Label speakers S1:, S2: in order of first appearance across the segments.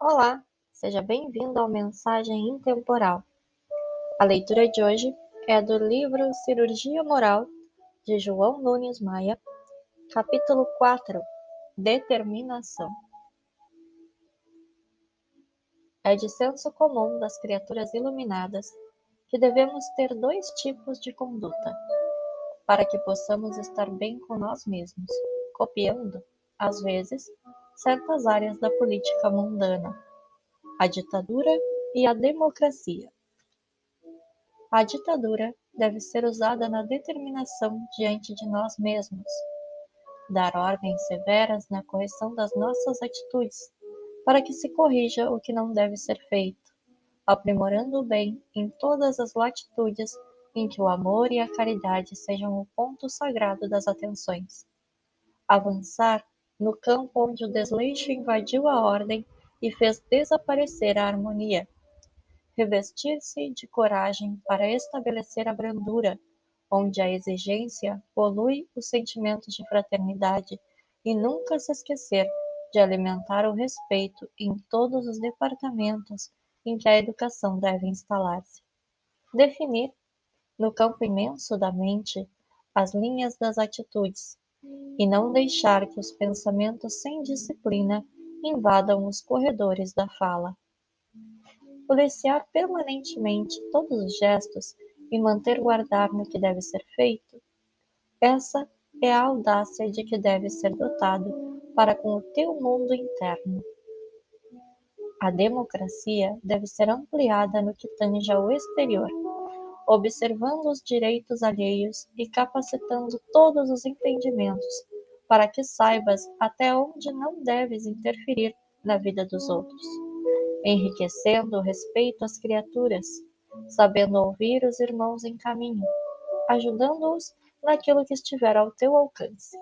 S1: Olá, seja bem-vindo ao Mensagem Intemporal. A leitura de hoje é do livro Cirurgia Moral, de João Nunes Maia, capítulo 4 Determinação. É de senso comum das criaturas iluminadas que devemos ter dois tipos de conduta, para que possamos estar bem com nós mesmos, copiando, às vezes, certas áreas da política mundana, a ditadura e a democracia. A ditadura deve ser usada na determinação diante de nós mesmos, dar ordens severas na correção das nossas atitudes, para que se corrija o que não deve ser feito, aprimorando o bem em todas as latitudes em que o amor e a caridade sejam o ponto sagrado das atenções. Avançar no campo onde o desleixo invadiu a ordem e fez desaparecer a harmonia. Revestir-se de coragem para estabelecer a brandura, onde a exigência polui os sentimentos de fraternidade e nunca se esquecer de alimentar o respeito em todos os departamentos em que a educação deve instalar-se. Definir, no campo imenso da mente, as linhas das atitudes, e não deixar que os pensamentos sem disciplina invadam os corredores da fala. Policiar permanentemente todos os gestos e manter guardar no que deve ser feito, essa é a audácia de que deve ser dotado para com o teu mundo interno. A democracia deve ser ampliada no que tange ao exterior observando os direitos alheios e capacitando todos os entendimentos, para que saibas até onde não deves interferir na vida dos outros, enriquecendo o respeito às criaturas, sabendo ouvir os irmãos em caminho, ajudando-os naquilo que estiver ao teu alcance.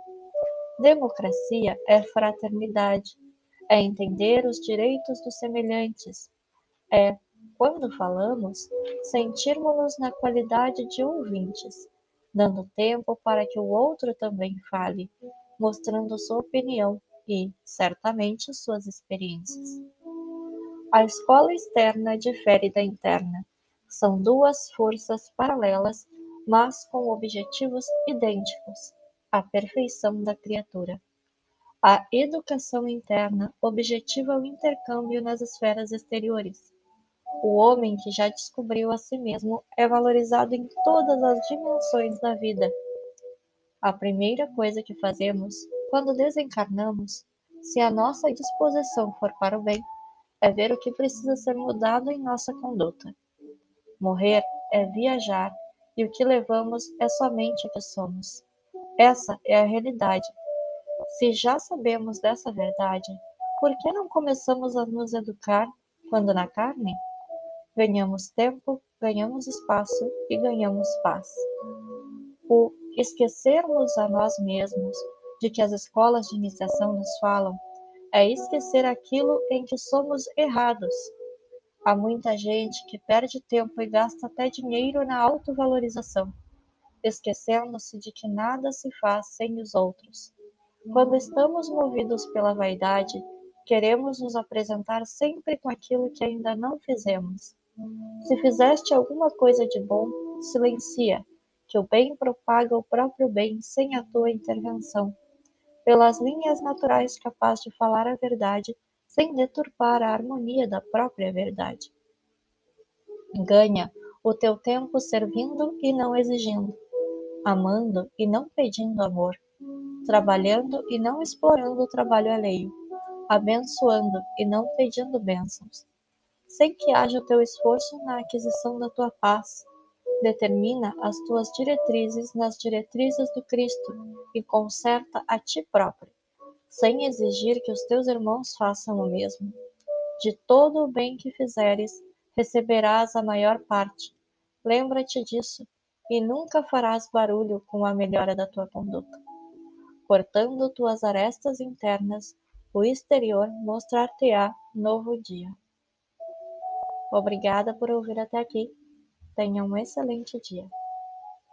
S1: Democracia é fraternidade, é entender os direitos dos semelhantes, é quando falamos, sentirmos-nos na qualidade de ouvintes, dando tempo para que o outro também fale, mostrando sua opinião e, certamente, suas experiências. A escola externa difere da interna. São duas forças paralelas, mas com objetivos idênticos: a perfeição da criatura. A educação interna objetiva o intercâmbio nas esferas exteriores o homem que já descobriu a si mesmo é valorizado em todas as dimensões da vida. A primeira coisa que fazemos quando desencarnamos, se a nossa disposição for para o bem, é ver o que precisa ser mudado em nossa conduta. Morrer é viajar e o que levamos é somente o que somos. Essa é a realidade. Se já sabemos dessa verdade, por que não começamos a nos educar quando na carne? Ganhamos tempo, ganhamos espaço e ganhamos paz. O esquecermos a nós mesmos de que as escolas de iniciação nos falam é esquecer aquilo em que somos errados. Há muita gente que perde tempo e gasta até dinheiro na autovalorização, esquecendo-se de que nada se faz sem os outros. Quando estamos movidos pela vaidade, queremos nos apresentar sempre com aquilo que ainda não fizemos. Se fizeste alguma coisa de bom, silencia, que o bem propaga o próprio bem sem a tua intervenção, pelas linhas naturais capaz de falar a verdade sem deturpar a harmonia da própria verdade. Ganha o teu tempo servindo e não exigindo, amando e não pedindo amor, trabalhando e não explorando o trabalho alheio, abençoando e não pedindo bênçãos sem que haja o teu esforço na aquisição da tua paz. Determina as tuas diretrizes nas diretrizes do Cristo e conserta a ti próprio, sem exigir que os teus irmãos façam o mesmo. De todo o bem que fizeres, receberás a maior parte. Lembra-te disso, e nunca farás barulho com a melhora da tua conduta. Cortando tuas arestas internas, o exterior mostrar-te-á novo dia. Obrigada por ouvir até aqui. Tenha um excelente dia.